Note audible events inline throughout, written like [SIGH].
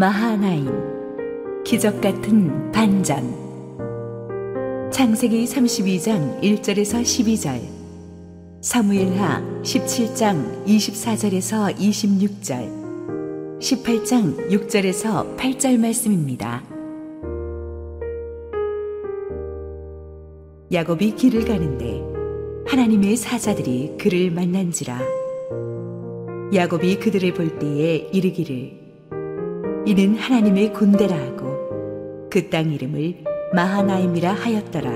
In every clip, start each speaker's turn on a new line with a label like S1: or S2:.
S1: 마하나임 기적 같은 반전 창세기 32장 1절에서 12절 사무엘하 17장 24절에서 26절 18장 6절에서 8절 말씀입니다. 야곱이 길을 가는데 하나님의 사자들이 그를 만난지라 야곱이 그들을 볼 때에 이르기를 이는 하나님의 군대라 하고 그 땅 이름을 마하나임이라 하였더라.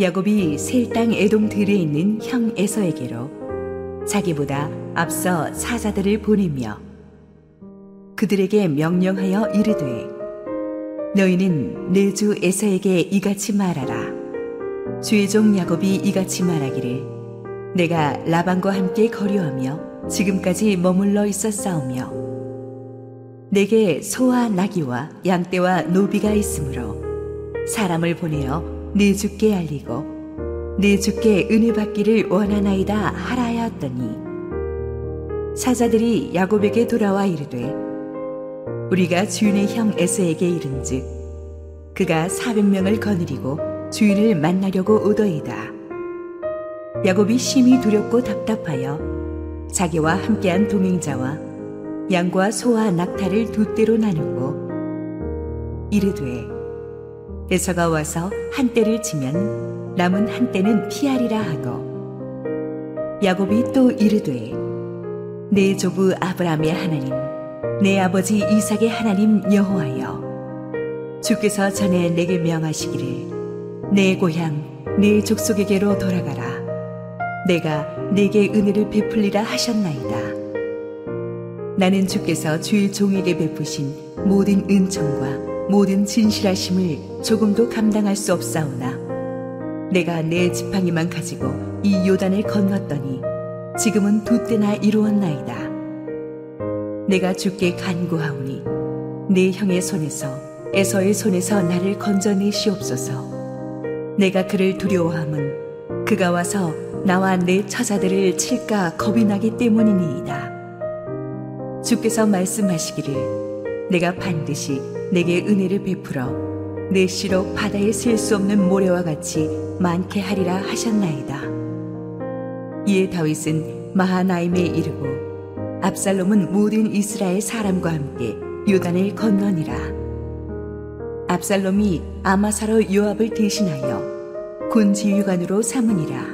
S1: 야곱이 셀 땅 에돔 들에 있는 형 에서에게로 자기보다 앞서 사자들을 보내며 그들에게 명령하여 이르되 너희는 내 주 에서에게 이같이 말하라. 주의 종 야곱이 이같이 말하기를 내가 라반과 함께 거류하며 지금까지 머물러 있었사오며 내게 소와 나귀와 양떼와 노비가 있으므로 사람을 보내어 내 주께 알리고 내 주께 은혜 받기를 원하나이다 하라 하였더니 사자들이 야곱에게 돌아와 이르되 우리가 주인의 형 에서에게 이른즉 그가 400명을 거느리고 주인을 만나려고 오더이다. 야곱이 심히 두렵고 답답하여 자기와 함께한 동행자와 양과 소와 낙타를 두 떼로 나누고 이르되 에서가 와서 한 떼를 치면 남은 한 떼는 피하리라 하고 야곱이 또 이르되 내 조부 아브라함의 하나님 내 아버지 이삭의 하나님 여호와여 주께서 전에 내게 명하시기를 내 고향 내 족속에게로 돌아가라. 내가 내게 은혜를 베풀리라 하셨나이다 나는 주께서 주의 종에게 베푸신 모든 은총과 모든 진실하심을 조금도 감당할 수 없사오나 내가 내 지팡이만 가지고 이 요단을 건넜더니 지금은 두 때나 이루었나이다. 내가 주께 간구하오니 내 형의 손에서 에서의 손에서 나를 건져내시옵소서. 내가 그를 두려워함은 그가 와서 나와 내 처자들을 칠까 겁이 나기 때문이니이다. 주께서 말씀하시기를 내가 반드시 내게 은혜를 베풀어 내 씨로 바다에 셀 수 없는 모래와 같이 많게 하리라 하셨나이다. 이에 다윗은 마하나임에 이르고 압살롬은 모든 이스라엘 사람과 함께 요단을 건너니라. 압살롬이 아마사로 요압을 대신하여 군 지휘관으로 삼으니라.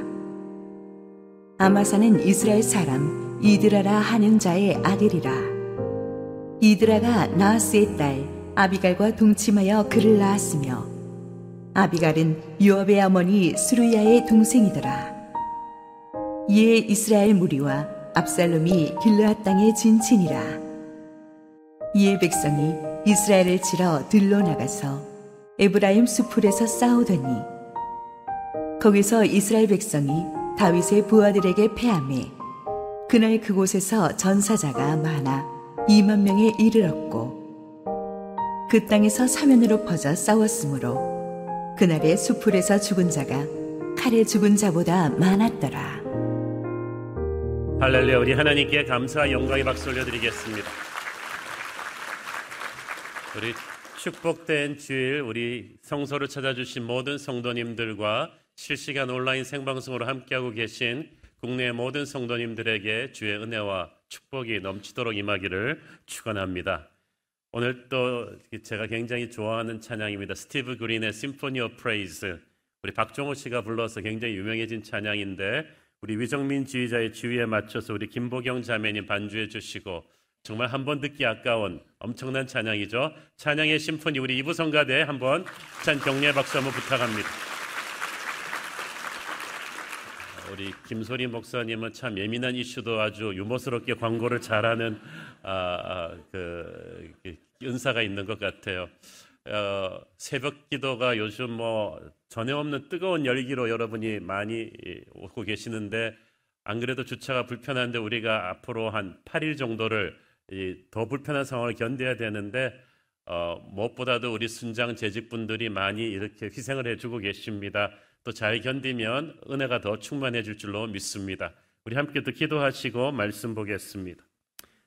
S1: 아마사는 이스라엘 사람 이드라라 하는 자의 아들이라. 이드라가 나하스의 딸 아비갈과 동침하여 그를 낳았으며 아비갈은 요압의 어머니 수르야의 동생이더라. 이에 이스라엘 무리와 압살롬이 길르앗 땅에 진친이라. 이에 백성이 이스라엘을 치러 들러 나가서 에브라임 수풀에서 싸우더니 거기서 이스라엘 백성이 다윗의 부하들에게 패함에 그날 그곳에서 전사자가 많아 2만 명에 이르렀고 그 땅에서 사면으로 퍼져 싸웠으므로 그날의 수풀에서 죽은 자가 칼에 죽은 자보다 많았더라.
S2: 할렐루야 우리 하나님께 감사와 영광의 박수 올려드리겠습니다. 우리 축복된 주일 우리 성소를 찾아주신 모든 성도님들과 실시간 온라인 생방송으로 함께하고 계신 국내 모든 성도님들에게 주의 은혜와 축복이 넘치도록 임하기를 축원합니다. 오늘 또 제가 굉장히 좋아하는 찬양입니다. 스티브 그린의 Symphony of Praise. 우리 박종호 씨가 불러서 굉장히 유명해진 찬양인데 우리 위정민 지휘자의 지휘에 맞춰서 우리 김보경 자매님 반주해 주시고 정말 한 번 듣기 아까운 엄청난 찬양이죠. 찬양의 심포니 우리 이부 성가대 한번 찬 격려 박수 한번 부탁합니다. 우리 김소리 목사님은 참 예민한 이슈도 아주 유머스럽게 광고를 잘하는 아, 아, 그, 그 은사가 있는 것 같아요. 어, 새벽 기도가 요즘 뭐 전에 없는 뜨거운 열기로 여러분이 많이 오고 계시는데 안 그래도 주차가 불편한데 우리가 앞으로 한 8일 정도를 더 불편한 상황을 견뎌야 되는데 어, 무엇보다도 우리 순장 재직분들이 많이 이렇게 희생을 해주고 계십니다. 또 잘 견디면 은혜가 더 충만해질 줄로 믿습니다. 우리 함께 또 기도하시고 말씀 보겠습니다.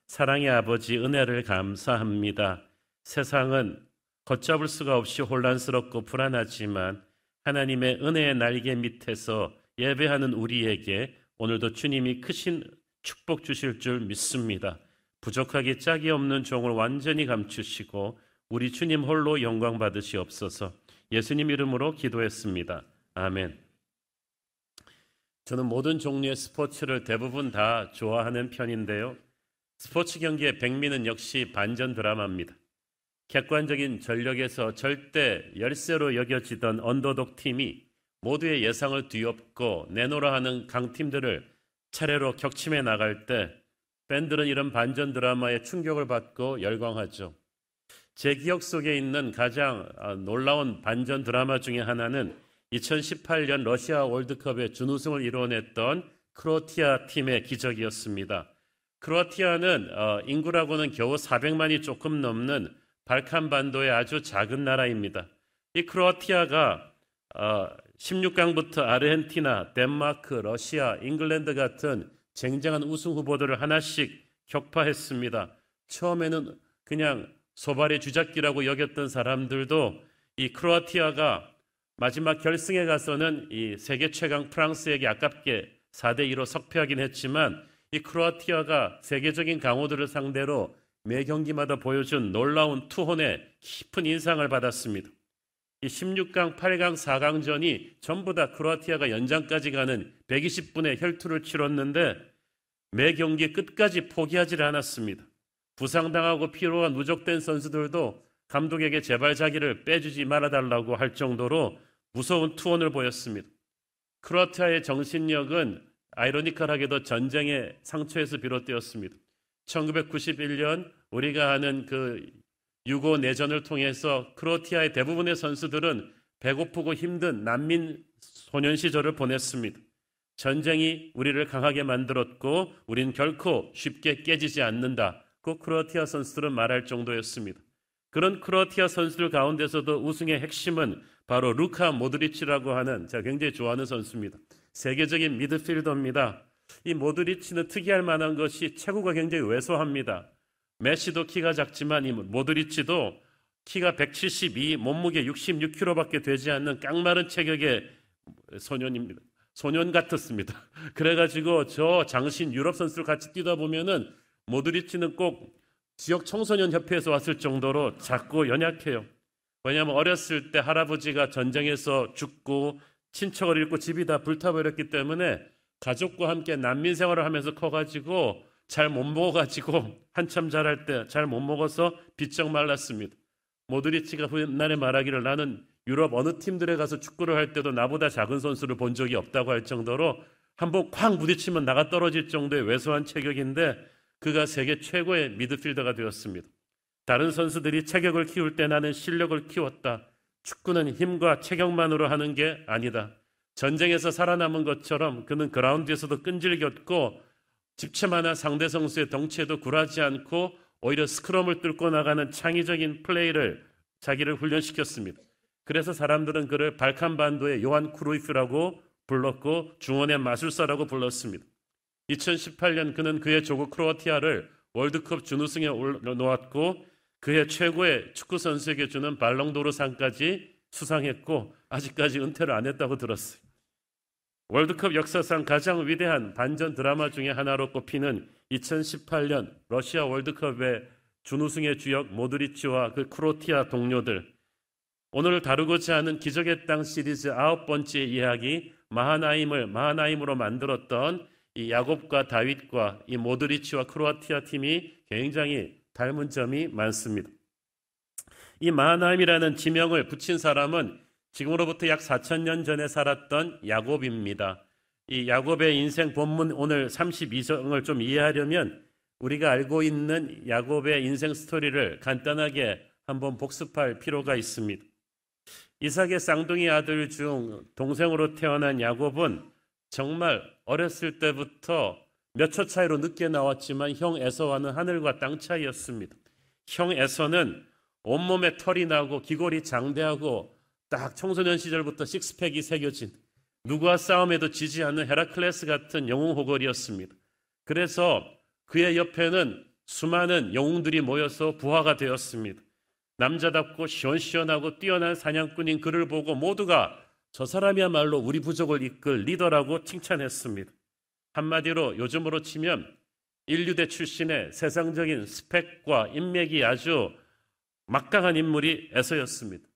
S2: 사랑의 아버지 은혜를 감사합니다. 세상은 걷잡을 수가 없이 혼란스럽고 불안하지만 하나님의 은혜의 날개 밑에서 예배하는 우리에게 오늘도 주님이 크신 축복 주실 줄 믿습니다. 부족하기 짝이 없는 종을 완전히 감추시고 우리 주님 홀로 영광 받으시옵소서. 예수님 이름으로 기도했습니다. 아멘. 저는 모든 종류의 스포츠를 대부분 다 좋아하는 편인데요. 스포츠 경기의 백미는 역시 반전 드라마입니다. 객관적인 전력에서 절대 열세로 여겨지던 언더독 팀이 모두의 예상을 뒤엎고 내노라 하는 강팀들을 차례로 격침해 나갈 때 팬들은 이런 반전 드라마에 충격을 받고 열광하죠. 제 기억 속에 있는 가장 아, 놀라운 반전 드라마 중에 하나는 2018년 러시아 월드컵의 준우승을 이뤄냈던 크로티아 팀의 기적이었습니다. 크로티아는 어, 인구라고는 겨우 400만이 조금 넘는 발칸 반도의 아주 작은 나라입니다. 이 크로아티아가 16강부터 어, 아르헨티나, 덴마크, 러시아, 잉글랜드 같은 쟁쟁한 우승 후보들을 하나씩 격파했습니다. 처음에는 그냥 소발의 주작기라고 여겼던 사람들도 이 크로아티아가 마지막 결승에 가서는 이 세계 최강 프랑스에게 아깝게 4대 2로 석패하긴 했지만 이 크로아티아가 세계적인 강호들을 상대로 매 경기마다 보여준 놀라운 투혼에 깊은 인상을 받았습니다. 이 16강, 8강, 4강전이 전부 다 크로아티아가 연장까지 가는 120분의 혈투를 치렀는데 매 경기 끝까지 포기하지 않았습니다. 부상당하고 피로가 누적된 선수들도 감독에게 제발 자기를 빼주지 말아달라고 할 정도로 무서운 투혼을 보였습니다. 크로아티아의 정신력은 아이러니컬하게도 전쟁의 상처에서 비롯되었습니다. 1991년 우리가 아는 그 유고 내전을 통해서 크로아티아의 대부분의 선수들은 배고프고 힘든 난민 소년 시절을 보냈습니다. 전쟁이 우리를 강하게 만들었고 우린 결코 쉽게 깨지지 않는다. 그 크로아티아 선수들은 말할 정도였습니다. 그런 크로아티아 선수들 가운데서도 우승의 핵심은 바로 루카 모드리치라고 하는 제가 굉장히 좋아하는 선수입니다. 세계적인 미드필더입니다. 이 모드리치는 특이할 만한 것이 체구가 굉장히 왜소합니다. 메시도 키가 작지만 이 모드리치도 키가 172, 몸무게 66kg밖에 되지 않는 깡마른 체격의 소년입니다. 소년 같았습니다. [LAUGHS] 그래가지고 저 장신 유럽 선수를 같이 뛰다 보면은 모드리치는 꼭 지역 청소년 협회에서 왔을 정도로 작고 연약해요. 왜냐하면 어렸을 때 할아버지가 전쟁에서 죽고 친척을 잃고 집이 다 불타버렸기 때문에 가족과 함께 난민 생활을 하면서 커가지고 잘 못 먹어가지고 [LAUGHS] 한참 자랄 때 잘 못 먹어서 비쩍 말랐습니다. 모드리치가 옛날에 말하기를 나는 유럽 어느 팀들에 가서 축구를 할 때도 나보다 작은 선수를 본 적이 없다고 할 정도로 한번 쾅 부딪히면 나가 떨어질 정도의 왜소한 체격인데 그가 세계 최고의 미드필더가 되었습니다. 다른 선수들이 체격을 키울 때 나는 실력을 키웠다. 축구는 힘과 체격만으로 하는 게 아니다. 전쟁에서 살아남은 것처럼 그는 그라운드에서도 끈질겼고 집채만한 상대 선수의 덩치에도 굴하지 않고 오히려 스크럼을 뚫고 나가는 창의적인 플레이를 자기를 훈련시켰습니다. 그래서 사람들은 그를 발칸반도의 요한 크루이프라고 불렀고 중원의 마술사라고 불렀습니다. 2018년 그는 그의 조국 크로아티아를 월드컵 준우승에 놓았고 그의 최고의 축구 선수에게 주는 발롱도르 상까지 수상했고 아직까지 은퇴를 안 했다고 들었어요. 월드컵 역사상 가장 위대한 반전 드라마 중의 하나로 꼽히는 2018년 러시아 월드컵의 준우승의 주역 모드리치와 그 크로티아 동료들 오늘 다루고자 하는 기적의 땅 시리즈 아홉 번째 이야기 마하나임을 마하나임으로 만들었던 이 야곱과 다윗과 이 모드리치와 크로아티아 팀이 굉장히 닮은 점이 많습니다. 이 마하나임이라는 지명을 붙인 사람은 지금으로부터 약 4천 년 전에 살았던 야곱입니다. 이 야곱의 인생 본문 오늘 32장을 좀 이해하려면 우리가 알고 있는 야곱의 인생 스토리를 간단하게 한번 복습할 필요가 있습니다. 이삭의 쌍둥이 아들 중 동생으로 태어난 야곱은 정말 어렸을 때부터 몇 초 차이로 늦게 나왔지만 형 에서와는 하늘과 땅 차이였습니다. 형 에서는 온몸에 털이 나고 귀골이 장대하고 딱 청소년 시절부터 식스팩이 새겨진 누구와 싸움에도 지지 않는 헤라클레스 같은 영웅 호걸이었습니다. 그래서 그의 옆에는 수많은 영웅들이 모여서 부하가 되었습니다. 남자답고 시원시원하고 뛰어난 사냥꾼인 그를 보고 모두가 저 사람이야말로 우리 부족을 이끌 리더라고 칭찬했습니다. 한마디로 요즘으로 치면 인류대 출신의 세상적인 스펙과 인맥이 아주 막강한 인물이 에서였습니다.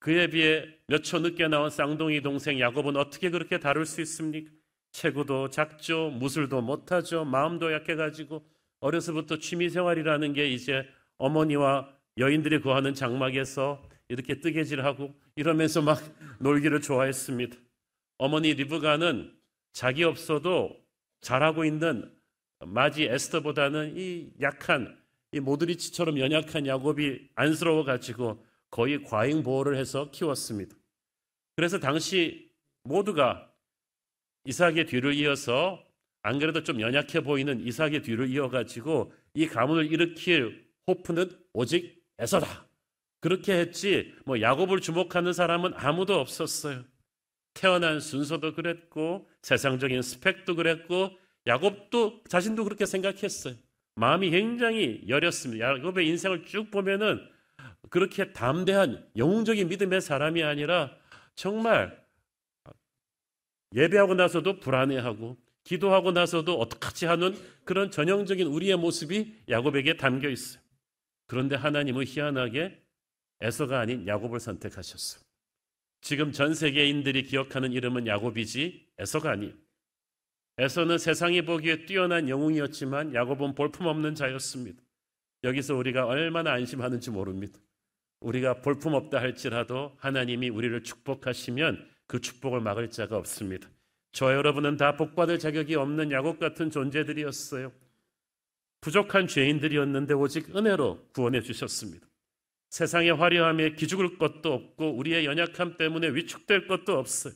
S2: 그에 비해 몇 초 늦게 나온 쌍둥이 동생 야곱은 어떻게 그렇게 다룰 수 있습니까? 체구도 작죠, 무술도 못하죠, 마음도 약해가지고 어려서부터 취미생활이라는 게 이제 어머니와 여인들이 거하는 장막에서 이렇게 뜨개질하고 이러면서 막 [LAUGHS] 놀기를 좋아했습니다. 어머니 리브가는 자기 없어도 잘하고 있는 마지 에스터보다는 이 약한 이 모드리치처럼 연약한 야곱이 안쓰러워 가지고 거의 과잉 보호를 해서 키웠습니다. 그래서 당시 모두가 이삭의 뒤를 이어서 안 그래도 좀 연약해 보이는 이삭의 뒤를 이어 가지고 이 가문을 일으킬 호프는 오직 에서다. 그렇게 했지 뭐 야곱을 주목하는 사람은 아무도 없었어요. 태어난 순서도 그랬고 세상적인 스펙도 그랬고 야곱도 자신도 그렇게 생각했어요. 마음이 굉장히 여렸습니다. 야곱의 인생을 쭉 보면은 그렇게 담대한 영웅적인 믿음의 사람이 아니라 정말 예배하고 나서도 불안해하고 기도하고 나서도 어떡하지 하는 그런 전형적인 우리의 모습이 야곱에게 담겨 있어요. 그런데 하나님은 희한하게 에서가 아닌 야곱을 선택하셨어요. 지금 전 세계인들이 기억하는 이름은 야곱이지 에서가 아니에요. 에서는 세상이 보기에 뛰어난 영웅이었지만 야곱은 볼품없는 자였습니다. 여기서 우리가 얼마나 안심하는지 모릅니다. 우리가 볼품없다 할지라도 하나님이 우리를 축복하시면 그 축복을 막을 자가 없습니다. 저 여러분은 다 복받을 자격이 없는 야곱 같은 존재들이었어요. 부족한 죄인들이었는데 오직 은혜로 구원해 주셨습니다. 세상의 화려함에 기죽을 것도 없고 우리의 연약함 때문에 위축될 것도 없어요.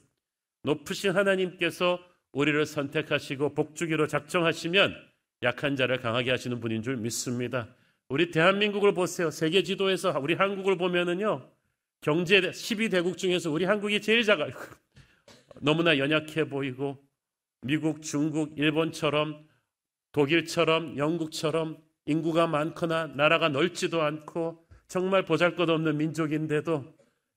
S2: 높으신 하나님께서 우리를 선택하시고 복주기로 작정하시면 약한 자를 강하게 하시는 분인 줄 믿습니다. 우리 대한민국을 보세요. 세계 지도에서 우리 한국을 보면은요. 경제 12대국 중에서 우리 한국이 제일 작아요. [LAUGHS] 너무나 연약해 보이고 미국, 중국, 일본처럼 독일처럼 영국처럼 인구가 많거나 나라가 넓지도 않고 정말 보잘것없는 민족인데도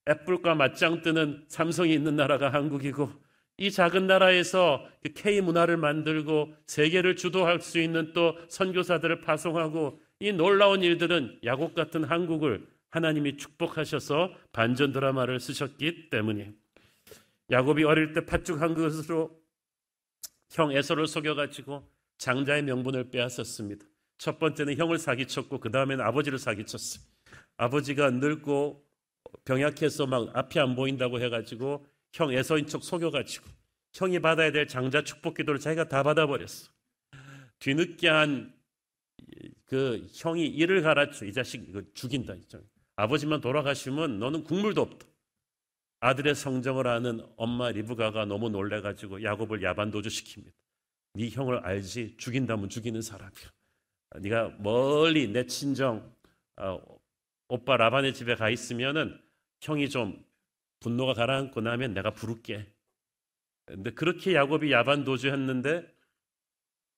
S2: 애플과 맞짱 뜨는 삼성이 있는 나라가 한국이고 이 작은 나라에서 그 K 문화를 만들고 세계를 주도할 수 있는 또 선교사들을 파송하고 이 놀라운 일들은 야곱 같은 한국을 하나님이 축복하셔서 반전 드라마를 쓰셨기 때문에 야곱이 어릴 때 팥죽한 것으로 형 에서를 속여가지고 장자의 명분을 빼앗았습니다. 첫 번째는 형을 사기쳤고 그 다음에는 아버지를 사기쳤어요. 아버지가 늙고 병약해서 막 앞이 안 보인다고 해가지고 형 에서인 척 속여가지고 형이 받아야 될 장자 축복 기도를 자기가 다 받아버렸어. 뒤늦게 한 그 형이 일을 가르쳐 이 자식 이거 죽인다. 아버지만 돌아가시면 너는 국물도 없다. 아들의 성정을 아는 엄마 리브가가 너무 놀래가지고 야곱을 야반도주 시킵니다. 네 형을 알지 죽인다면 죽이는 사람이야. 네가 멀리 내 친정 어, 오빠 라반의 집에 가 있으면은 형이 좀 분노가 가라앉고 나면 내가 부를게. 근데 그렇게 야곱이 야반 도주 했는데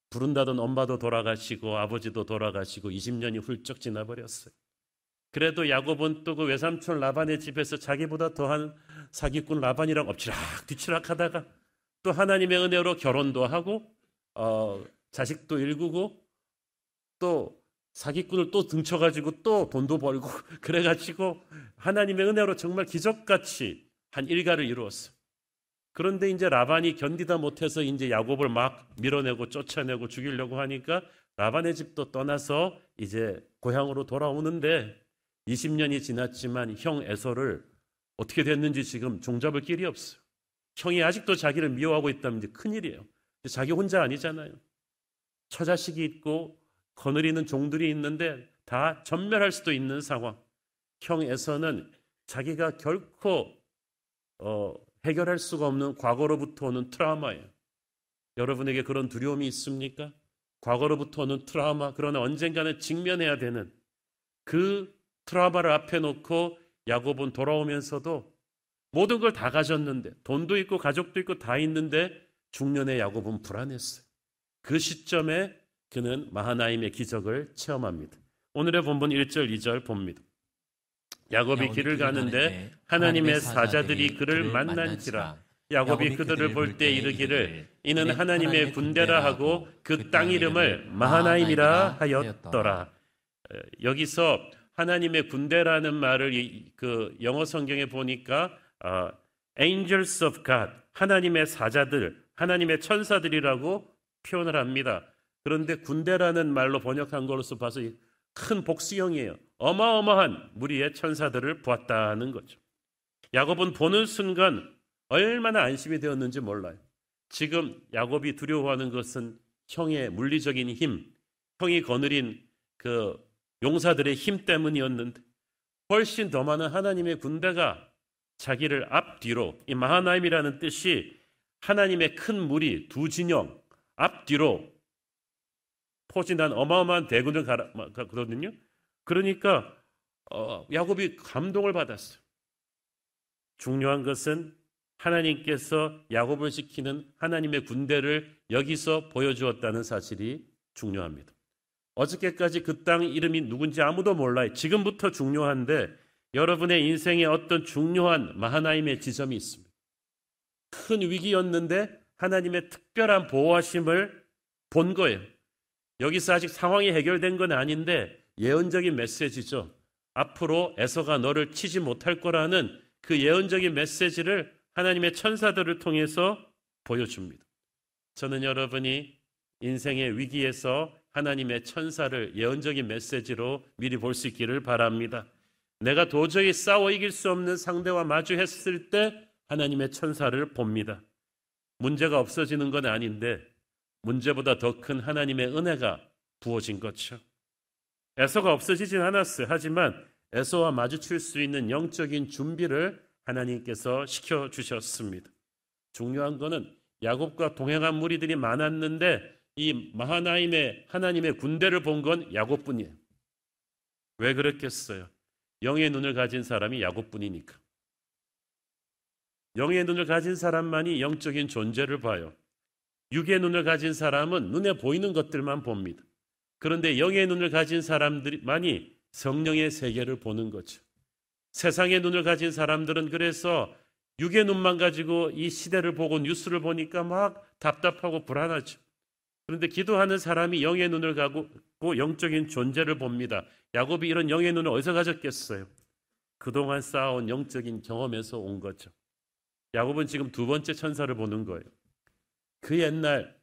S2: 부른다던 엄마도 돌아가시고 아버지도 돌아가시고 20년이 훌쩍 지나버렸어요. 그래도 야곱은 또 그 외삼촌 라반의 집에서 자기보다 더한 사기꾼 라반이랑 엎치락 뒤치락 하다가 또 하나님의 은혜로 결혼도 하고 어, 자식도 일구고 또 사기꾼을 또 등쳐가지고 또 돈도 벌고 [LAUGHS] 그래가지고 하나님의 은혜로 정말 기적같이 한 일가를 이루었어. 그런데 이제 라반이 견디다 못해서 이제 야곱을 막 밀어내고 쫓아내고 죽이려고 하니까 라반의 집도 떠나서 이제 고향으로 돌아오는데 20년이 지났지만 형 에서를 어떻게 됐는지 지금 종잡을 길이 없어요. 형이 아직도 자기를 미워하고 있다면 큰일이에요. 자기 혼자 아니잖아요. 처자식이 있고 거느리는 종들이 있는데 다 전멸할 수도 있는 상황. 형에서는 자기가 결코 어, 해결할 수가 없는 과거로부터 오는 트라우마예요. 여러분에게 그런 두려움이 있습니까? 과거로부터 오는 트라우마, 그러나 언젠가는 직면해야 되는 그 트라우마를 앞에 놓고 야곱은 돌아오면서도 모든 걸 다 가졌는데 돈도 있고 가족도 있고 다 있는데 중년의 야곱은 불안했어요. 그 시점에 그는 마하나임의 기적을 체험합니다. 오늘의 본문 1절, 2절 봅니다. 야곱이 길을 가는데 하나님의 사자들이 그를 만난지라 야곱이 그들을 볼 때 이르기를 이는 하나님의 군대라 하고 그 땅 이름을 마하나임이라 하였더라. 여기서 하나님의 군대라는 말을 그 영어 성경에 보니까 어, angels of God 하나님의 사자들 하나님의 천사들이라고 표현을 합니다. 그런데 군대라는 말로 번역한 것으로 봐서 큰 복수형이에요. 어마어마한 무리의 천사들을 보았다는 거죠. 야곱은 보는 순간 얼마나 안심이 되었는지 몰라요. 지금 야곱이 두려워하는 것은 형의 물리적인 힘, 형이 거느린 그 용사들의 힘 때문이었는데 훨씬 더 많은 하나님의 군대가 자기를 앞뒤로 이 마하나임이라는 뜻이 하나님의 큰 무리 두 진영 앞뒤로 포진한 어마어마한 대군을 가거든요. 그러니까 어, 야곱이 감동을 받았어요. 중요한 것은 하나님께서 야곱을 지키는 하나님의 군대를 여기서 보여주었다는 사실이 중요합니다. 어저께까지 그 땅 이름이 누군지 아무도 몰라요. 지금부터 중요한데 여러분의 인생에 어떤 중요한 마하나임의 지점이 있습니다. 큰 위기였는데 하나님의 특별한 보호하심을 본 거예요. 여기서 아직 상황이 해결된 건 아닌데 예언적인 메시지죠. 앞으로 에서가 너를 치지 못할 거라는 그 예언적인 메시지를 하나님의 천사들을 통해서 보여줍니다. 저는 여러분이 인생의 위기에서 하나님의 천사를 예언적인 메시지로 미리 볼 수 있기를 바랍니다. 내가 도저히 싸워 이길 수 없는 상대와 마주했을 때 하나님의 천사를 봅니다. 문제가 없어지는 건 아닌데 문제보다 더 큰 하나님의 은혜가 부어진 거죠. 에서가 없어지진 않았어요. 하지만 에서와 마주칠 수 있는 영적인 준비를 하나님께서 시켜 주셨습니다. 중요한 거는 야곱과 동행한 무리들이 많았는데 이 마하나임의 하나님의 군대를 본 건 야곱뿐이에요. 왜 그랬겠어요? 영의 눈을 가진 사람이 야곱뿐이니까. 영의 눈을 가진 사람만이 영적인 존재를 봐요. 육의 눈을 가진 사람은 눈에 보이는 것들만 봅니다. 그런데 영의 눈을 가진 사람들만이 성령의 세계를 보는 거죠. 세상의 눈을 가진 사람들은 그래서 육의 눈만 가지고 이 시대를 보고 뉴스를 보니까 막 답답하고 불안하죠. 그런데 기도하는 사람이 영의 눈을 가고 영적인 존재를 봅니다. 야곱이 이런 영의 눈을 어디서 가졌겠어요? 그동안 쌓아온 영적인 경험에서 온 거죠. 야곱은 지금 두 번째 천사를 보는 거예요. 그 옛날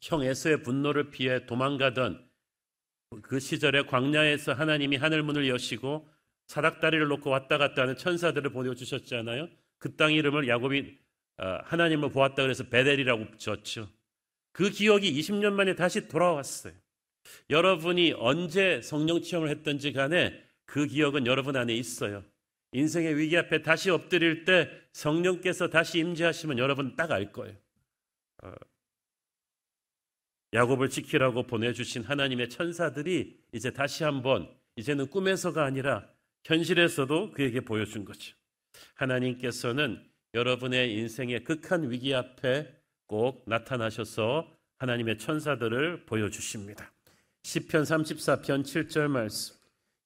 S2: 형 에서의 분노를 피해 도망가던 그 시절에 광야에서 하나님이 하늘 문을 여시고 사닥다리를 놓고 왔다 갔다 하는 천사들을 보내주셨잖아요. 그 땅 이름을 야곱이 어, 하나님을 보았다 그래서 베델이라고 붙였죠. 그 기억이 20년 만에 다시 돌아왔어요. 여러분이 언제 성령 체험을 했던지 간에 그 기억은 여러분 안에 있어요. 인생의 위기 앞에 다시 엎드릴 때 성령께서 다시 임재하시면 여러분 딱 알 거예요. 어, 야곱을 지키라고 보내주신 하나님의 천사들이 이제 다시 한번 이제는 꿈에서가 아니라 현실에서도 그에게 보여준 거죠. 하나님께서는 여러분의 인생의 극한 위기 앞에 꼭 나타나셔서 하나님의 천사들을 보여주십니다. 시편 34편 7절 말씀.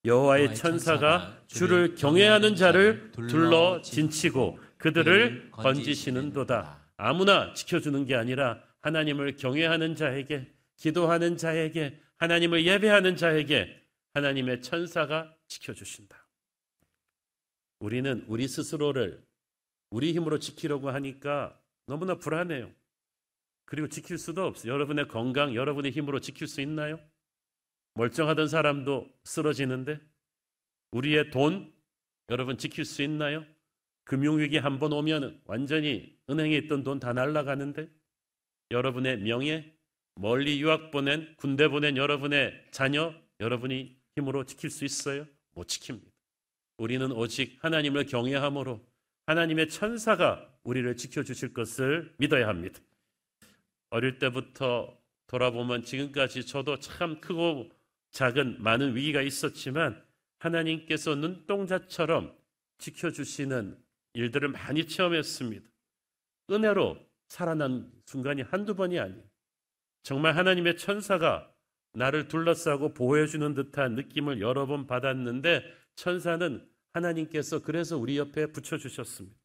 S2: 여호와의 천사가 주를 경외하는 자를 둘러 진치고 그들을 건지시는도다. 아무나 지켜주는 게 아니라 하나님을 경외하는 자에게 기도하는 자에게 하나님을 예배하는 자에게 하나님의 천사가 지켜주신다. 우리는 우리 스스로를 우리 힘으로 지키려고 하니까 너무나 불안해요. 그리고 지킬 수도 없어요. 여러분의 건강, 여러분의 힘으로 지킬 수 있나요? 멀쩡하던 사람도 쓰러지는데 우리의 돈, 여러분 지킬 수 있나요? 금융위기 한 번 오면 완전히 은행에 있던 돈 다 날라가는데 여러분의 명예, 멀리 유학 보낸, 군대 보낸 여러분의 자녀, 여러분이 힘으로 지킬 수 있어요? 못 지킵니다. 우리는 오직 하나님을 경외함으로 하나님의 천사가 우리를 지켜주실 것을 믿어야 합니다. 어릴 때부터 돌아보면 지금까지 저도 참 크고 작은 많은 위기가 있었지만 하나님께서 눈동자처럼 지켜주시는 일들을 많이 체험했습니다. 은혜로 살아난 순간이 한두 번이 아니에요. 정말 하나님의 천사가 나를 둘러싸고 보호해주는 듯한 느낌을 여러 번 받았는데 천사는 하나님께서 그래서 우리 옆에 붙여주셨습니다.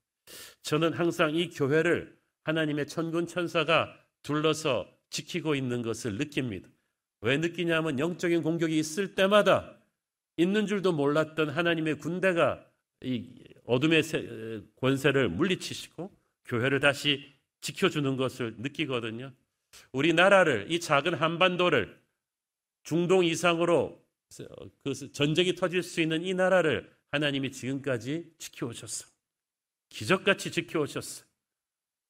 S2: 저는 항상 이 교회를 하나님의 천군 천사가 둘러서 지키고 있는 것을 느낍니다. 왜 느끼냐면 영적인 공격이 있을 때마다 있는 줄도 몰랐던 하나님의 군대가 이 어둠의 권세를 물리치시고 교회를 다시 지켜주는 것을 느끼거든요. 우리나라를 이 작은 한반도를 중동 이상으로 그 전쟁이 터질 수 있는 이 나라를 하나님이 지금까지 지켜오셨어. 기적같이 지켜오셨어.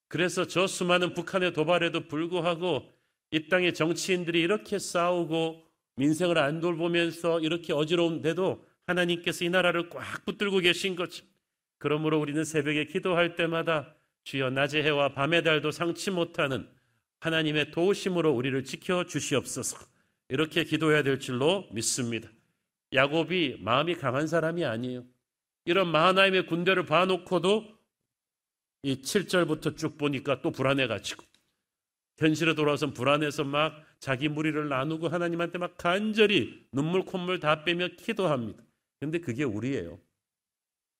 S2: 그래서 저 수많은 북한의 도발에도 불구하고 이 땅의 정치인들이 이렇게 싸우고 민생을 안 돌보면서 이렇게 어지러운데도 하나님께서 이 나라를 꽉 붙들고 계신 거죠. 그러므로 우리는 새벽에 기도할 때마다 주여 낮의 해와 밤의 달도 상치 못하는 하나님의 도우심으로 우리를 지켜 주시옵소서. 이렇게 기도해야 될 줄로 믿습니다. 야곱이 마음이 강한 사람이 아니에요. 이런 마하나임의 군대를 봐놓고도 이 7절부터 쭉 보니까 또 불안해가지고 현실에 돌아와서 불안해서 막 자기 무리를 나누고 하나님한테 막 간절히 눈물 콧물 다 빼며 기도합니다. 근데 그게 우리예요.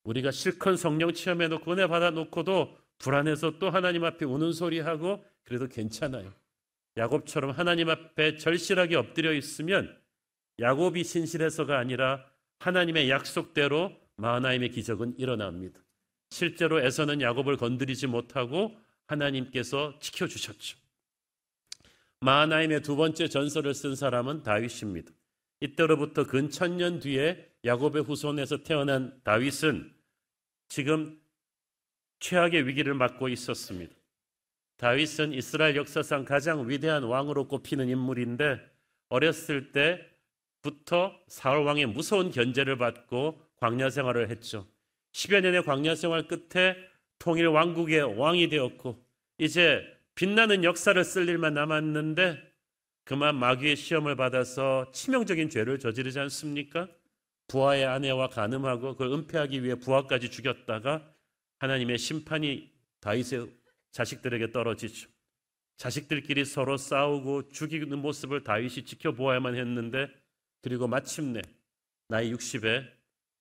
S2: 우리가 실컷 성령 체험해 놓고 은혜 받아 놓고도 불안해서 또 하나님 앞에 우는 소리 하고 그래도 괜찮아요. 야곱처럼 하나님 앞에 절실하게 엎드려 있으면 야곱이 신실해서가 아니라 하나님의 약속대로 마하나임의 기적은 일어납니다. 실제로 에서는 야곱을 건드리지 못하고 하나님께서 지켜주셨죠. 마하나임의 두 번째 전설을 쓴 사람은 다윗입니다. 이때로부터 근 천년 뒤에 야곱의 후손에서 태어난 다윗은 지금 최악의 위기를 맞고 있었습니다. 다윗은 이스라엘 역사상 가장 위대한 왕으로 꼽히는 인물인데 어렸을 때부터 사울 왕의 무서운 견제를 받고 광야 생활을 했죠. 10여 년의 광야 생활 끝에 통일 왕국의 왕이 되었고 이제 빛나는 역사를 쓸 일만 남았는데 그만 마귀의 시험을 받아서 치명적인 죄를 저지르지 않습니까? 부하의 아내와 간음하고 그걸 은폐하기 위해 부하까지 죽였다가 하나님의 심판이 다윗의 자식들에게 떨어지죠. 자식들끼리 서로 싸우고 죽이는 모습을 다윗이 지켜보아야만 했는데 그리고 마침내 나이 60에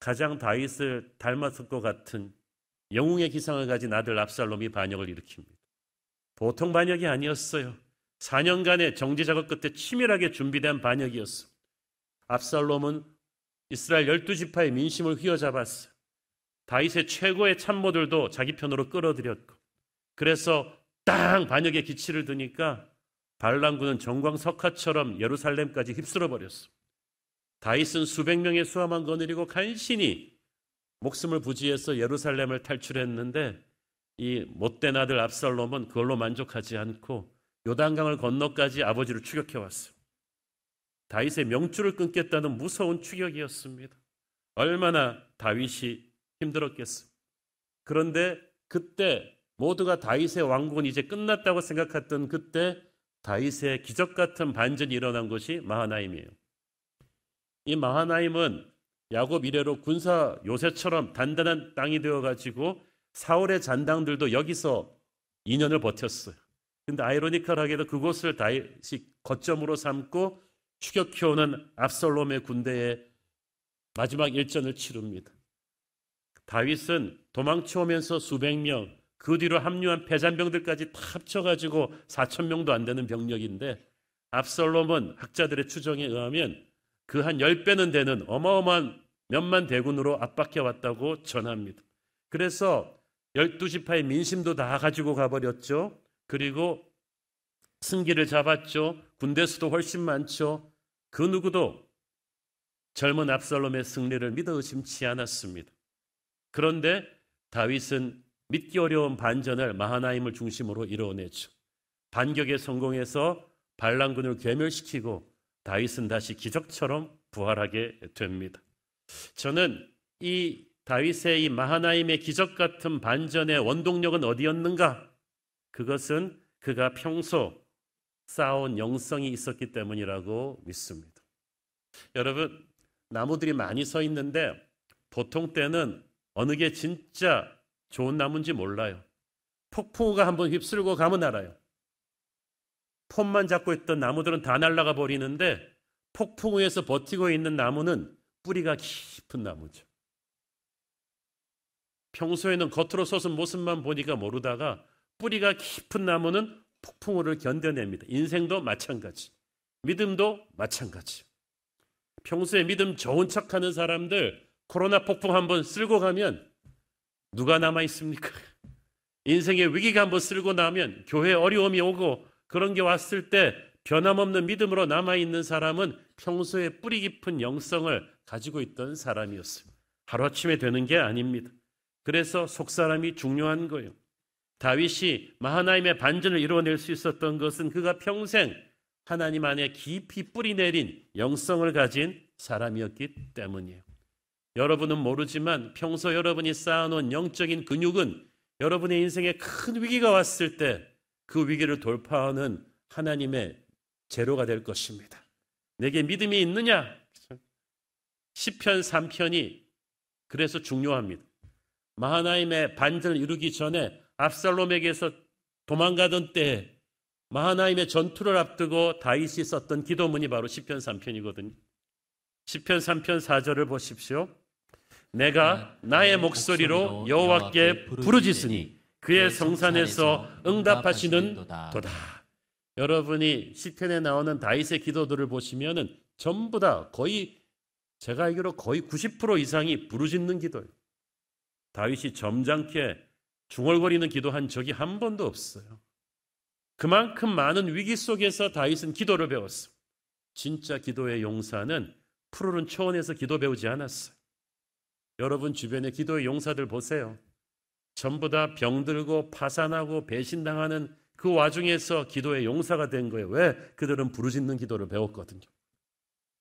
S2: 가장 다윗을 닮았을 것 같은 영웅의 기상을 가진 아들 압살롬이 반역을 일으킵니다. 보통 반역이 아니었어요. 4년간의 정지 작업 끝에 치밀하게 준비된 반역이었어. 압살롬은 이스라엘 12지파의 민심을 휘어잡았어. 다윗의 최고의 참모들도 자기 편으로 끌어들였고 그래서 땅 반역의 기치를 드니까 반란군은 정광석화처럼 예루살렘까지 휩쓸어 버렸어. 다윗은 수백 명의 수하만 거느리고 간신히 목숨을 부지해서 예루살렘을 탈출했는데 이 못된 아들 압살롬은 그걸로 만족하지 않고 요단강을 건너까지 아버지를 추격해 왔어. 다윗의 명줄을 끊겠다는 무서운 추격이었습니다. 얼마나 다윗이 힘들었겠어. 그런데 그때 모두가 다윗의 왕국은 이제 끝났다고 생각했던 그때 다윗의 기적 같은 반전이 일어난 것이 마하나임이에요. 이 마하나임은 야곱 이래로 군사 요새처럼 단단한 땅이 되어 가지고 사울의 잔당들도 여기서 2년을 버텼어요. 근데 아이러니컬하게도 그곳을 다윗이 거점으로 삼고 추격해오는 압살롬의 군대의 마지막 일전을 치릅니다. 다윗은 도망쳐오면서 수백 명, 그 뒤로 합류한 패잔병들까지 다 합쳐가지고 4천 명도 안 되는 병력인데 압살롬은 학자들의 추정에 의하면 그 한 10배는 되는 어마어마한 몇만 대군으로 압박해 왔다고 전합니다. 그래서 12지파의 민심도 다 가지고 가버렸죠. 그리고 승기를 잡았죠. 군대 수도 훨씬 많죠. 그 누구도 젊은 압살롬의 승리를 믿어 의심치 않았습니다. 그런데 다윗은 믿기 어려운 반전을 마하나임을 중심으로 이루어내죠. 반격에 성공해서 반란군을 괴멸시키고 다윗은 다시 기적처럼 부활하게 됩니다. 저는 이 다윗의 이 마하나임의 기적 같은 반전의 원동력은 어디였는가? 그것은 그가 평소 쌓아온 영성이 있었기 때문이라고 믿습니다. 여러분, 나무들이 많이 서 있는데 보통 때는 어느 게 진짜 좋은 나무인지 몰라요. 폭풍우가 한번 휩쓸고 가면 알아요. 폼만 잡고 있던 나무들은 다 날아가 버리는데 폭풍 위에서 버티고 있는 나무는 뿌리가 깊은 나무죠. 평소에는 겉으로 솟은 모습만 보니까 모르다가 뿌리가 깊은 나무는 폭풍우를 견뎌냅니다. 인생도 마찬가지. 믿음도 마찬가지. 평소에 믿음 좋은 척 하는 사람들 코로나 폭풍 한번 쓸고 가면 누가 남아 있습니까? 인생의 위기가 한번 쓸고 나면 교회 어려움이 오고 그런 게 왔을 때 변함없는 믿음으로 남아 있는 사람은 평소에 뿌리 깊은 영성을 가지고 있던 사람이었어요. 하루아침에 되는 게 아닙니다. 그래서 속사람이 중요한 거예요. 다윗이 마하나임의 반전을 이루어낼 수 있었던 것은 그가 평생 하나님 안에 깊이 뿌리 내린 영성을 가진 사람이었기 때문이에요. 여러분은 모르지만 평소 여러분이 쌓아놓은 영적인 근육은 여러분의 인생에 큰 위기가 왔을 때 그 위기를 돌파하는 하나님의 재료가 될 것입니다. 내게 믿음이 있느냐? 10편 3편이 그래서 중요합니다. 마하나임의 반전을 이루기 전에 압살롬에게서 도망가던 때 마하나임의 전투를 앞두고 다윗이 썼던 기도문이 바로 10편 3편이거든요. 10편 3편 4절을 보십시오. 내가 나의 목소리로 여호와께 부르짖으니 그의 성산에서 응답하시는 도다. 여러분이 시편에 나오는 다윗의 기도들을 보시면은 전부 다 거의 제가 알기로 거의 90% 이상이 부르짖는 기도예요. 다윗이 점잖게 중얼거리는 기도한 적이 한 번도 없어요. 그만큼 많은 위기 속에서 다윗은 기도를 배웠어. 진짜 기도의 용사는 푸르른 초원에서 기도 배우지 않았어요. 여러분 주변의 기도의 용사들 보세요. 전부 다 병들고 파산하고 배신당하는 그 와중에서 기도의 용사가 된 거예요. 왜? 그들은 부르짖는 기도를 배웠거든요.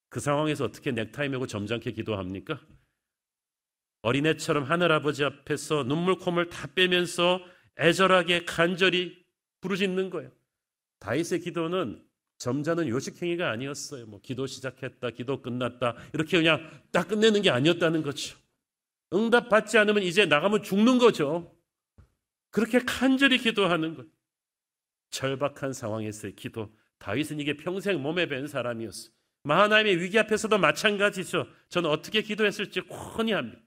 S2: 그 상황에서 어떻게 넥타이 메고 점잖게 기도합니까? 어린애처럼 하늘아버지 앞에서 눈물 콧물 다 빼면서 애절하게 간절히 부르짖는 거예요. 다윗의 기도는 점잖은 요식행위가 아니었어요. 뭐 기도 시작했다, 기도 끝났다 이렇게 그냥 딱 끝내는 게 아니었다는 거죠. 응답 받지 않으면 이제 나가면 죽는 거죠. 그렇게 간절히 기도하는 것. 절박한 상황에서의 기도. 다윗은 이게 평생 몸에 밴 사람이었어. 마하나임의 위기 앞에서도 마찬가지죠. 저는 어떻게 기도했을지 훤히 합니다.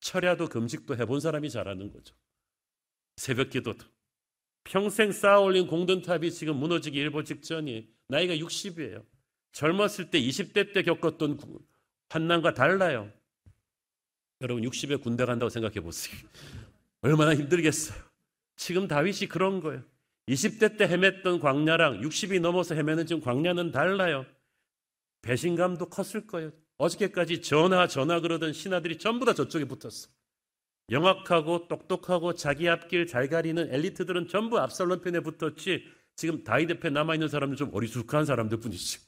S2: 철야도 금식도 해본 사람이 잘하는 거죠. 새벽 기도도. 평생 쌓아 올린 공든탑이 지금 무너지기 일보 직전이 나이가 60이에요. 젊었을 때 20대 때 겪었던 환난과 달라요. 여러분 60에 군대 간다고 생각해 보세요. [LAUGHS] 얼마나 힘들겠어요. 지금 다윗이 그런 거예요. 20대 때 헤맸던 광야랑 60이 넘어서 헤매는 지금 광야는 달라요. 배신감도 컸을 거예요. 어저께까지 전하 전하 그러던 신하들이 전부 다 저쪽에 붙었어. 영악하고 똑똑하고 자기 앞길 잘 가리는 엘리트들은 전부 압살롬 편에 붙었지 지금 다윗 옆에 남아 있는 사람들 좀 어리숙한 사람들 뿐이지.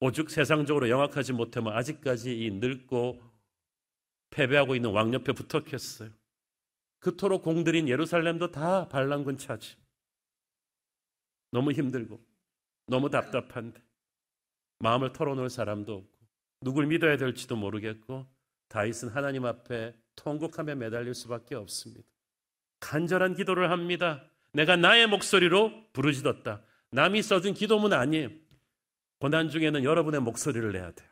S2: 오죽 세상적으로 영악하지 못하면 아직까지 이 늙고 패배하고 있는 왕 옆에 붙었겠어요. 그토록 공들인 예루살렘도 다 반란군 차지. 너무 힘들고 너무 답답한데 마음을 털어놓을 사람도 없고 누굴 믿어야 될지도 모르겠고 다윗은 하나님 앞에 통곡하며 매달릴 수밖에 없습니다. 간절한 기도를 합니다. 내가 나의 목소리로 부르짖었다. 남이 써준 기도문 아니에요. 고난 중에는 여러분의 목소리를 내야 돼요.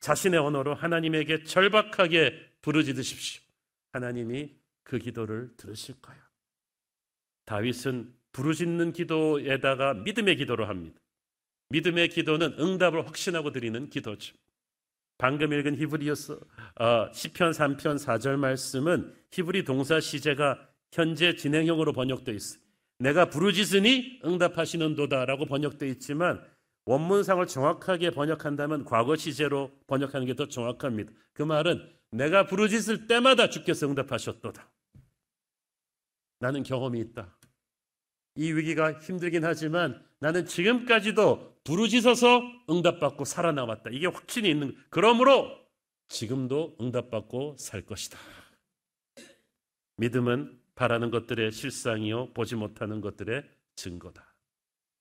S2: 자신의 언어로 하나님에게 절박하게 부르짖으십시오. 하나님이 그 기도를 들으실 거예요. 다윗은 부르짖는 기도에다가 믿음의 기도를 합니다. 믿음의 기도는 응답을 확신하고 드리는 기도죠. 방금 읽은 히브리어서 어, 시편 3편 4절 말씀은 히브리 동사 시제가 현재 진행형으로 번역되어 있어요. 내가 부르짖으니 응답하시는도다라고 번역되어 있지만 원문상을 정확하게 번역한다면 과거 시제로 번역하는 게 더 정확합니다. 그 말은 내가 부르짖을 때마다 주께서 응답하셨도다. 나는 경험이 있다. 이 위기가 힘들긴 하지만 나는 지금까지도 부르짖어서 응답받고 살아남았다. 이게 확신이 있는 그러므로 지금도 응답받고 살 것이다. 믿음은 바라는 것들의 실상이요 보지 못하는 것들의 증거다.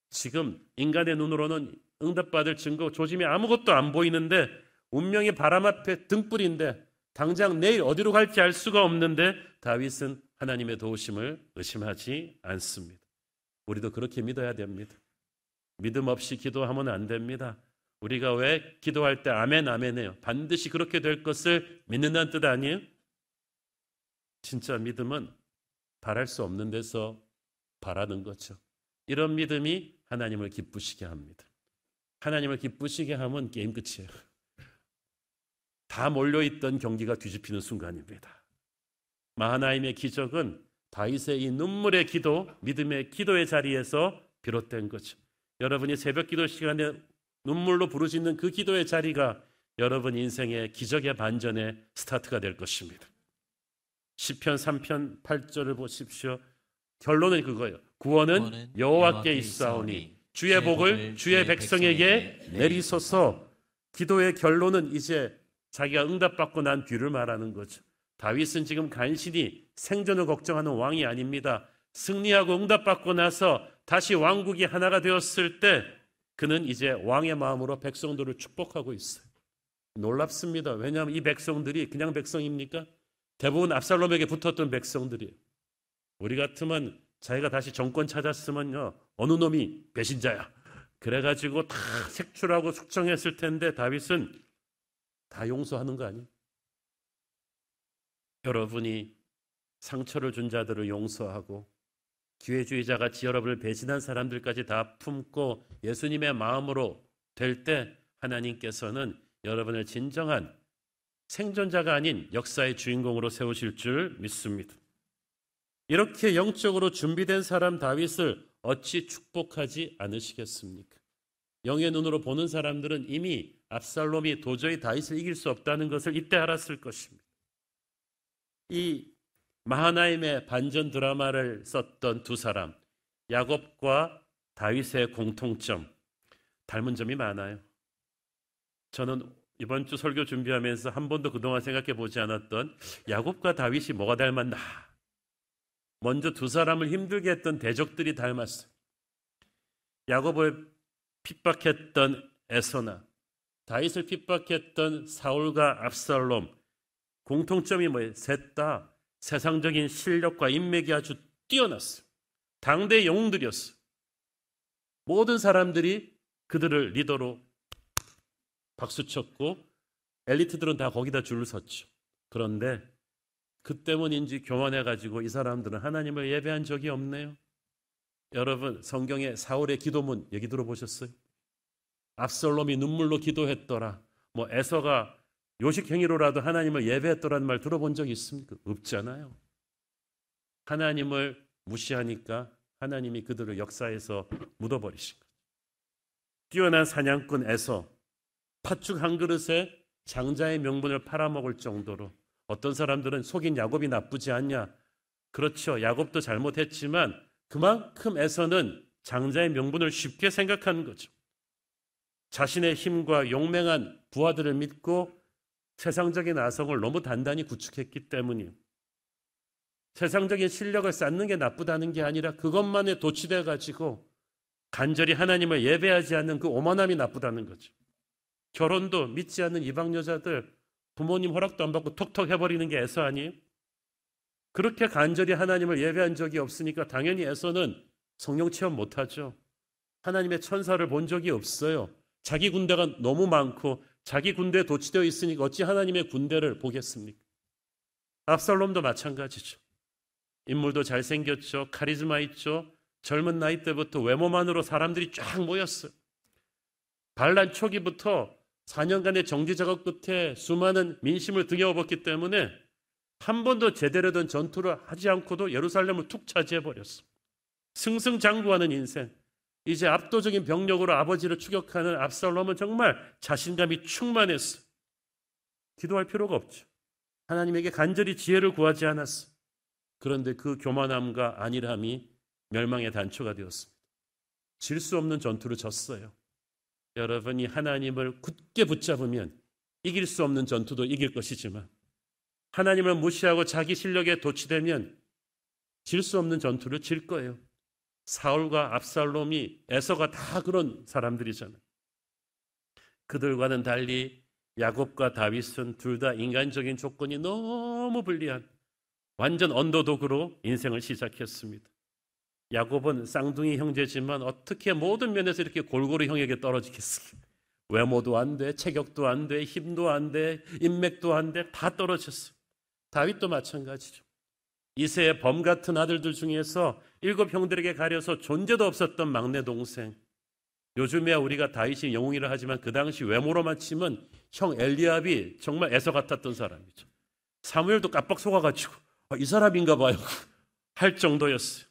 S2: 지금 인간의 눈으로는 응답받을 증거 조짐이 아무것도 안 보이는데 운명의 바람 앞에 등불인데 당장 내일 어디로 갈지 알 수가 없는데 다윗은 하나님의 도우심을 의심하지 않습니다. 우리도 그렇게 믿어야 됩니다. 믿음 없이 기도하면 안 됩니다. 우리가 왜 기도할 때 아멘 아멘해요? 반드시 그렇게 될 것을 믿는다는 뜻 아니에요? 진짜 믿음은 바랄 수 없는 데서 바라는 거죠. 이런 믿음이 하나님을 기쁘시게 합니다. 하나님을 기쁘시게 하면 게임 끝이에요. 다 몰려있던 경기가 뒤집히는 순간입니다. 마하나임의 기적은 다윗의 이 눈물의 기도, 믿음의 기도의 자리에서 비롯된 거죠. 여러분이 새벽 기도 시간에 눈물로 부르짖는 그 기도의 자리가 여러분 인생의 기적의 반전의 스타트가 될 것입니다. 10편 3편 8절을 보십시오. 결론은 그거예요. 구원은 여호와께 있사오니 주의 복을 주의 백성에게 내리소서. 기도의 결론은 이제 자기가 응답받고 난 뒤를 말하는 거죠. 다윗은 지금 간신히 생존을 걱정하는 왕이 아닙니다. 승리하고 응답받고 나서 다시 왕국이 하나가 되었을 때 그는 이제 왕의 마음으로 백성들을 축복하고 있어요. 놀랍습니다. 왜냐하면 이 백성들이 그냥 백성입니까? 대부분 압살롬에게 붙었던 백성들이에요. 우리 같으면 자기가 다시 정권 찾았으면요. 어느 놈이 배신자야. 그래가지고 다 색출하고 숙청했을 텐데 다윗은 다 용서하는 거 아니에요? 여러분이 상처를 준 자들을 용서하고 기회주의자 같이 여러분을 배신한 사람들까지 다 품고 예수님의 마음으로 될 때 하나님께서는 여러분을 진정한 생존자가 아닌 역사의 주인공으로 세우실 줄 믿습니다. 이렇게 영적으로 준비된 사람 다윗을 어찌 축복하지 않으시겠습니까? 영의 눈으로 보는 사람들은 이미 압살롬이 도저히 다윗을 이길 수 없다는 것을 이때 알았을 것입니다. 이 마하나임의 반전 드라마를 썼던 두 사람 야곱과 다윗의 공통점 닮은 점이 많아요. 저는 이번 주 설교 준비하면서 한 번도 그동안 생각해 보지 않았던 야곱과 다윗이 뭐가 닮았나? 먼저 두 사람을 힘들게 했던 대적들이 닮았어요. 야곱을 핍박했던 에서나 다윗을 핍박했던 사울과 압살롬 공통점이 뭐예요? 셋 다 세상적인 실력과 인맥이 아주 뛰어났어요. 당대 영웅들이었어요. 모든 사람들이 그들을 리더로 박수쳤고 엘리트들은 다 거기다 줄을 섰죠. 그런데 그 때문인지 교만해가지고 이 사람들은 하나님을 예배한 적이 없네요. 여러분 성경에 사울의 기도문 얘기 들어보셨어요? 압살롬이 눈물로 기도했더라. 뭐 에서가 요식 행위로라도 하나님을 예배했더라는 말 들어본 적 있습니까? 없잖아요. 하나님을 무시하니까 하나님이 그들을 역사에서 묻어버리신 거죠. 뛰어난 사냥꾼에서 팥죽 한 그릇에 장자의 명분을 팔아먹을 정도로 어떤 사람들은 속인 야곱이 나쁘지 않냐. 그렇죠. 야곱도 잘못했지만 그만큼 에서는 장자의 명분을 쉽게 생각하는 거죠. 자신의 힘과 용맹한 부하들을 믿고 세상적인 아성을 너무 단단히 구축했기 때문이에요. 세상적인 실력을 쌓는 게 나쁘다는 게 아니라 그것만에 도취돼 가지고 간절히 하나님을 예배하지 않는 그 오만함이 나쁘다는 거죠. 결혼도 믿지 않는 이방 여자들 부모님 허락도 안 받고 톡톡 해버리는 게 애서 아니에요? 그렇게 간절히 하나님을 예배한 적이 없으니까 당연히 애서는 성령 체험 못하죠. 하나님의 천사를 본 적이 없어요. 자기 군대가 너무 많고 자기 군대에 도취되어 있으니까 어찌 하나님의 군대를 보겠습니까? 압살롬도 마찬가지죠. 인물도 잘생겼죠. 카리즈마 있죠. 젊은 나이 때부터 외모만으로 사람들이 쫙 모였어요. 반란 초기부터 4년간의 정지 작업 끝에 수많은 민심을 등에 업었기 때문에 한 번도 제대로 된 전투를 하지 않고도 예루살렘을 툭 차지해 버렸어. 승승장구하는 인생. 이제 압도적인 병력으로 아버지를 추격하는 압살롬은 정말 자신감이 충만했어. 기도할 필요가 없죠. 하나님에게 간절히 지혜를 구하지 않았어. 그런데 그 교만함과 안일함이 멸망의 단초가 되었습니다. 질 수 없는 전투를 졌어요. 여러분이 하나님을 굳게 붙잡으면 이길 수 없는 전투도 이길 것이지만 하나님을 무시하고 자기 실력에 도취되면 질 수 없는 전투를 질 거예요. 사울과 압살롬이 에서가 다 그런 사람들이잖아요. 그들과는 달리 야곱과 다윗은 둘 다 인간적인 조건이 너무 불리한 완전 언더독으로 인생을 시작했습니다. 야곱은 쌍둥이 형제지만 어떻게 모든 면에서 이렇게 골고루 형에게 떨어지겠어요? 외모도 안 돼, 체격도 안 돼, 힘도 안 돼, 인맥도 안 돼, 다 떨어졌어. 다윗도 마찬가지죠. 이세의 범 같은 아들들 중에서 일곱 형들에게 가려서 존재도 없었던 막내 동생. 요즘에야 우리가 다윗이 영웅이라 하지만 그 당시 외모로만 치면 형 엘리압이 정말 애서 같았던 사람이죠. 사무엘도 깜빡 속아가지고 아, 이 사람인가 봐요 [LAUGHS] 할 정도였어요.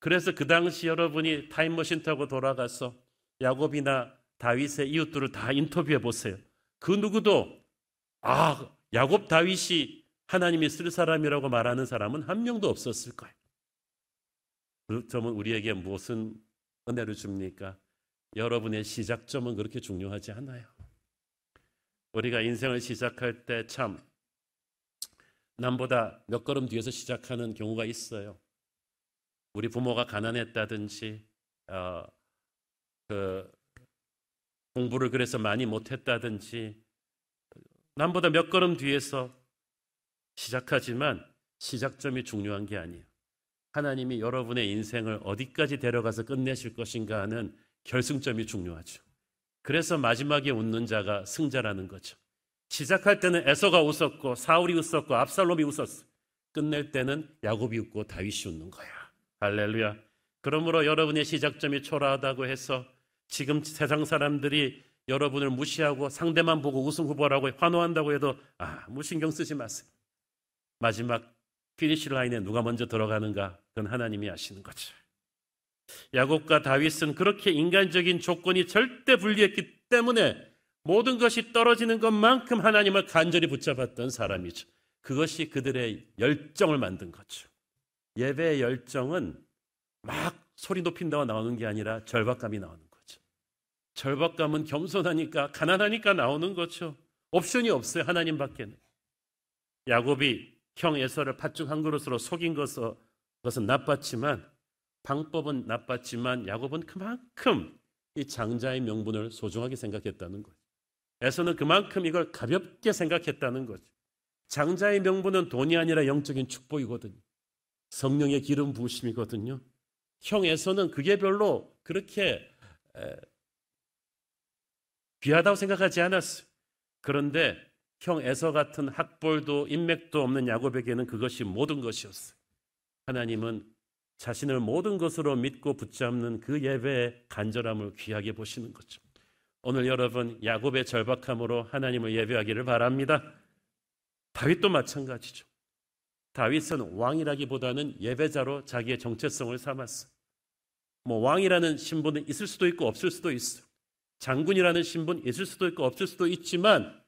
S2: 그래서 그 당시 여러분이 타임머신 타고 돌아가서 야곱이나 다윗의 이웃들을 다 인터뷰해 보세요. 그 누구도 아 야곱 다윗이 하나님이 쓸 사람이라고 말하는 사람은 한 명도 없었을 거예요. 그 점은 우리에게 무슨 은혜를 줍니까? 여러분의 시작점은 그렇게 중요하지 않아요. 우리가 인생을 시작할 때 참 남보다 몇 걸음 뒤에서 시작하는 경우가 있어요. 우리 부모가 가난했다든지, 어, 그 공부를 그래서 많이 못했다든지, 남보다 몇 걸음 뒤에서 시작하지만 시작점이 중요한 게 아니에요. 하나님이 여러분의 인생을 어디까지 데려가서 끝내실 것인가 하는 결승점이 중요하죠. 그래서 마지막에 웃는 자가 승자라는 거죠. 시작할 때는 에서가 웃었고 사울이 웃었고 압살롬이 웃었어. 끝낼 때는 야곱이 웃고 다윗이 웃는 거야. 할렐루야. 그러므로 여러분의 시작점이 초라하다고 해서 지금 세상 사람들이 여러분을 무시하고 상대만 보고 우승 후보라고 환호한다고 해도 아무 신경 쓰지 마세요. 마지막 finish line에 누가 먼저 들어가는가 그건 하나님이 아시는 거죠. 야곱과 다윗은 그렇게 인간적인 조건이 절대 불리했기 때문에 모든 것이 떨어지는 것만큼 하나님을 간절히 붙잡았던 사람이죠. 그것이 그들의 열정을 만든 거죠. 예배의 열정은 막 소리 높인다고 나오는 게 아니라 절박감이 나오는 거죠. 절박감은 겸손하니까 가난하니까 나오는 거죠. 옵션이 없어요. 하나님 밖에는. 야곱이 형 에서를 팥죽 한 그릇으로 속인 것은, 나빴지만 방법은 나빴지만 야곱은 그만큼 이 장자의 명분을 소중하게 생각했다는 거죠. 에서는 그만큼 이걸 가볍게 생각했다는 거죠. 장자의 명분은 돈이 아니라 영적인 축복이거든요. 성령의 기름 부으심이거든요. 형에서는 그게 별로 그렇게 귀하다고 생각하지 않았어요. 그런데 형 에서 같은 학벌도 인맥도 없는 야곱에게는 그것이 모든 것이었어요. 하나님은 자신을 모든 것으로 믿고 붙잡는 그 예배의 간절함을 귀하게 보시는 거죠. 오늘 여러분 야곱의 절박함으로 하나님을 예배하기를 바랍니다. 다윗도 마찬가지죠. 다윗은 왕이라기보다는 예배자로 자기의 정체성을 삼았어. 뭐 왕이라는 신분은 있을 수도 있고 없을 수도 있어. 장군이라는 신분 있을 수도 있고 없을 수도 있지만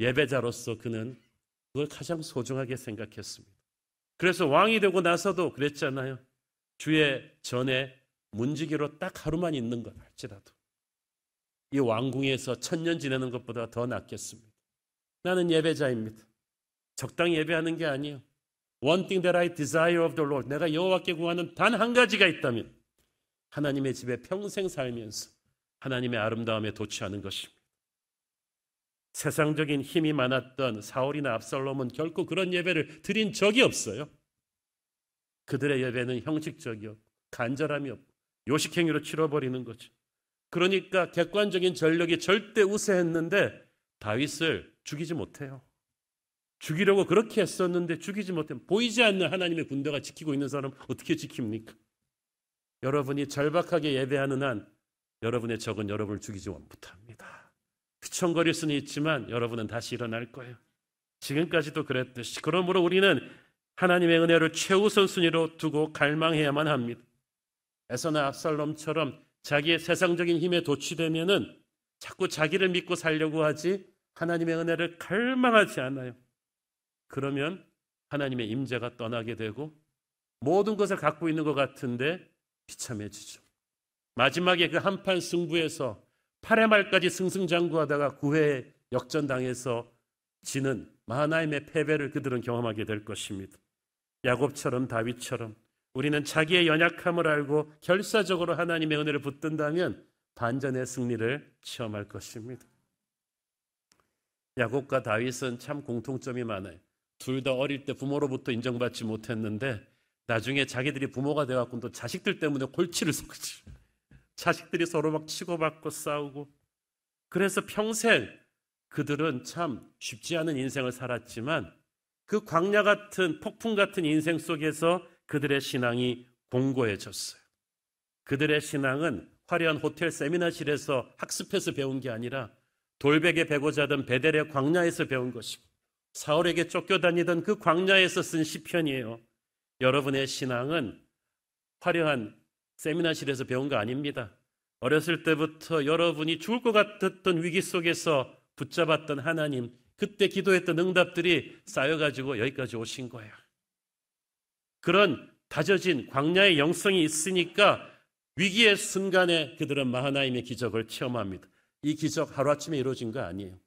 S2: 예배자로서 그는 그걸 가장 소중하게 생각했습니다. 그래서 왕이 되고 나서도 그랬잖아요. 주의 전에 문지기로 딱 하루만 있는 것 할지라도 이 왕궁에서 천년 지내는 것보다 더 낫겠습니다. 나는 예배자입니다. 적당히 예배하는 게 아니에요. One thing that I desire of the Lord. 내가 여호와께 구하는 단 한 가지가 있다면 하나님의 집에 평생 살면서 하나님의 아름다움에 도취하는 것입니다. 세상적인 힘이 많았던 사울이나 압살롬은 결코 그런 예배를 드린 적이 없어요. 그들의 예배는 형식적이요. 간절함이 없고 요식행위로 치러버리는 거죠. 그러니까 객관적인 전력이 절대 우세했는데 다윗을 죽이지 못해요. 죽이려고 그렇게 했었는데 죽이지 못해. 보이지 않는 하나님의 군대가 지키고 있는 사람 어떻게 지킵니까? 여러분이 절박하게 예배하는 한 여러분의 적은 여러분을 죽이지 못합니다. 휘청거릴 수는 있지만 여러분은 다시 일어날 거예요. 지금까지도 그랬듯이. 그러므로 우리는 하나님의 은혜를 최우선 순위로 두고 갈망해야만 합니다. 에서나 압살롬처럼 자기의 세상적인 힘에 도취되면은 자꾸 자기를 믿고 살려고 하지 하나님의 은혜를 갈망하지 않아요. 그러면 하나님의 임재가 떠나게 되고 모든 것을 갖고 있는 것 같은데 비참해지죠. 마지막에 그 한판 승부에서 8회 말까지 승승장구하다가 9회 역전당해서 지는 마하나임의 패배를 그들은 경험하게 될 것입니다. 야곱처럼 다윗처럼 우리는 자기의 연약함을 알고 결사적으로 하나님의 은혜를 붙든다면 반전의 승리를 체험할 것입니다. 야곱과 다윗은 참 공통점이 많아요. 둘 다 어릴 때 부모로부터 인정받지 못했는데 나중에 자기들이 부모가 또 자식들 때문에 골치를 썩지. 자식들이 서로 막 치고받고 싸우고. 그래서 평생 그들은 참 쉽지 않은 인생을 살았지만 그 광야 같은 폭풍 같은 인생 속에서 그들의 신앙이 공고해졌어요. 그들의 신앙은 화려한 호텔 세미나실에서 학습해서 배운 게 아니라 돌베개 베고 자던 베델의 광야에서 배운 것이고 사울에게 쫓겨다니던 그 광야에서 쓴 시편이에요. 여러분의 신앙은 화려한 세미나실에서 배운 거 아닙니다. 어렸을 때부터 여러분이 죽을 것 같았던 위기 속에서 붙잡았던 하나님, 그때 기도했던 응답들이 쌓여가지고 여기까지 오신 거예요. 그런 다져진 광야의 영성이 있으니까 위기의 순간에 그들은 하나님의 기적을 체험합니다. 이 기적 하루아침에 이루어진 거 아니에요.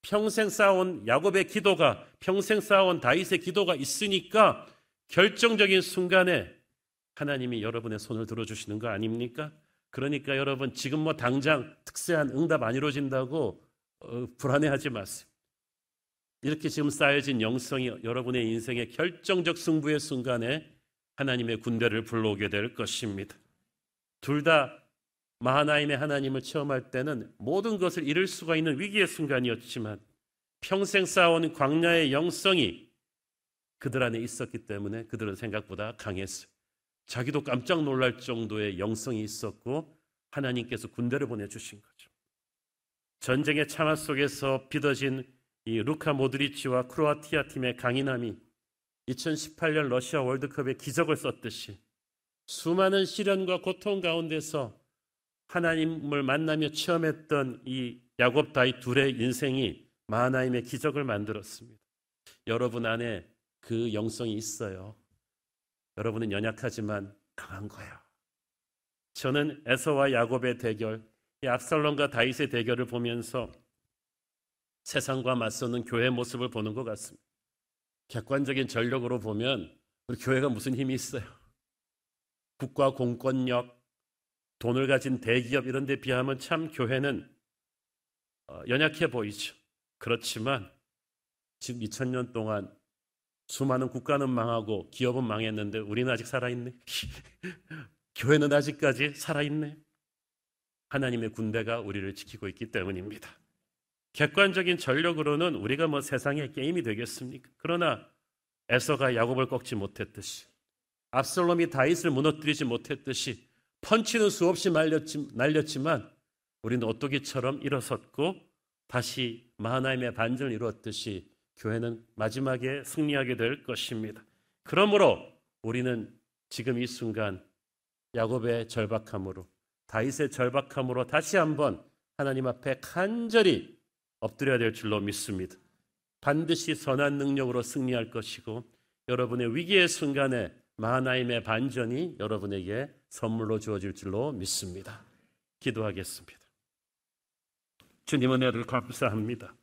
S2: 평생 쌓아온 야곱의 기도가 평생 쌓아온 다윗의 기도가 있으니까 결정적인 순간에 하나님이 여러분의 손을 들어주시는 거 아닙니까? 그러니까 여러분 지금 뭐 당장 특세한 응답 안 이루어진다고 어, 불안해하지 마세요. 이렇게 지금 쌓여진 영성이 여러분의 인생의 결정적 승부의 순간에 하나님의 군대를 불러오게 될 것입니다. 둘 다 마하나임의 하나님을 체험할 때는 모든 것을 잃을 수가 있는 위기의 순간이었지만 평생 쌓아온 광야의 영성이 그들 안에 있었기 때문에 그들은 생각보다 강했어요. 자기도 깜짝 놀랄 정도의 영성이 있었고 하나님께서 군대를 보내주신 거죠. 전쟁의 참화 속에서 빚어진 이 루카 모드리치와 크로아티아 팀의 강인함이 2018년 러시아 월드컵의 기적을 썼듯이 수많은 시련과 고통 가운데서 하나님을 만나며 체험했던 이 야곱 다이 둘의 인생이 마하나임의 기적을 만들었습니다. 여러분 안에 그 영성이 있어요. 여러분은 연약하지만 강한 거예요. 저는 에서와 야곱의 대결, 이 압살롬과 다윗의 대결을 보면서 세상과 맞서는 교회 모습을 보는 것 같습니다. 객관적인 전력으로 보면 우리 교회가 무슨 힘이 있어요? 국가 공권력, 돈을 가진 대기업 이런 데 비하면 참 교회는 어, 연약해 보이죠. 그렇지만 지금 2000년 동안 수많은 국가는 망하고 기업은 망했는데 우리는 아직 살아있네. [LAUGHS] 교회는 아직까지 살아있네. 하나님의 군대가 우리를 지키고 있기 때문입니다. 객관적인 전력으로는 우리가 뭐 세상의 게임이 되겠습니까? 그러나 에서가 야곱을 꺾지 못했듯이 압살롬이 다윗을 무너뜨리지 못했듯이 펀치는 수없이 날렸지, 날렸지만 우리는 오뚜기처럼 일어섰고 다시 마하나임의 반전을 이루었듯이 교회는 마지막에 승리하게 될 것입니다. 그러므로 우리는 지금 이 순간 야곱의 절박함으로 다윗의 절박함으로 다시 한번 하나님 앞에 간절히 엎드려야 될 줄로 믿습니다. 반드시 선한 능력으로 승리할 것이고 여러분의 위기의 순간에 마하나임의 반전이 여러분에게 선물로 주어질 줄로 믿습니다. 기도하겠습니다. 주님 은혜를 감사합니다.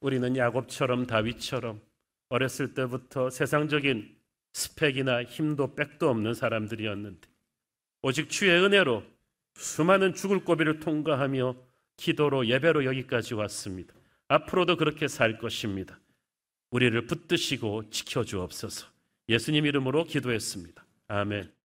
S2: 우리는 야곱처럼 다윗처럼 어렸을 때부터 세상적인 스펙이나 힘도 빽도 없는 사람들이었는데 오직 주의 은혜로 수많은 죽을 고비를 통과하며 기도로 예배로 여기까지 왔습니다. 앞으로도 그렇게 살 것입니다. 우리를 붙드시고 지켜 주옵소서. 예수님 이름으로 기도했습니다. 아멘.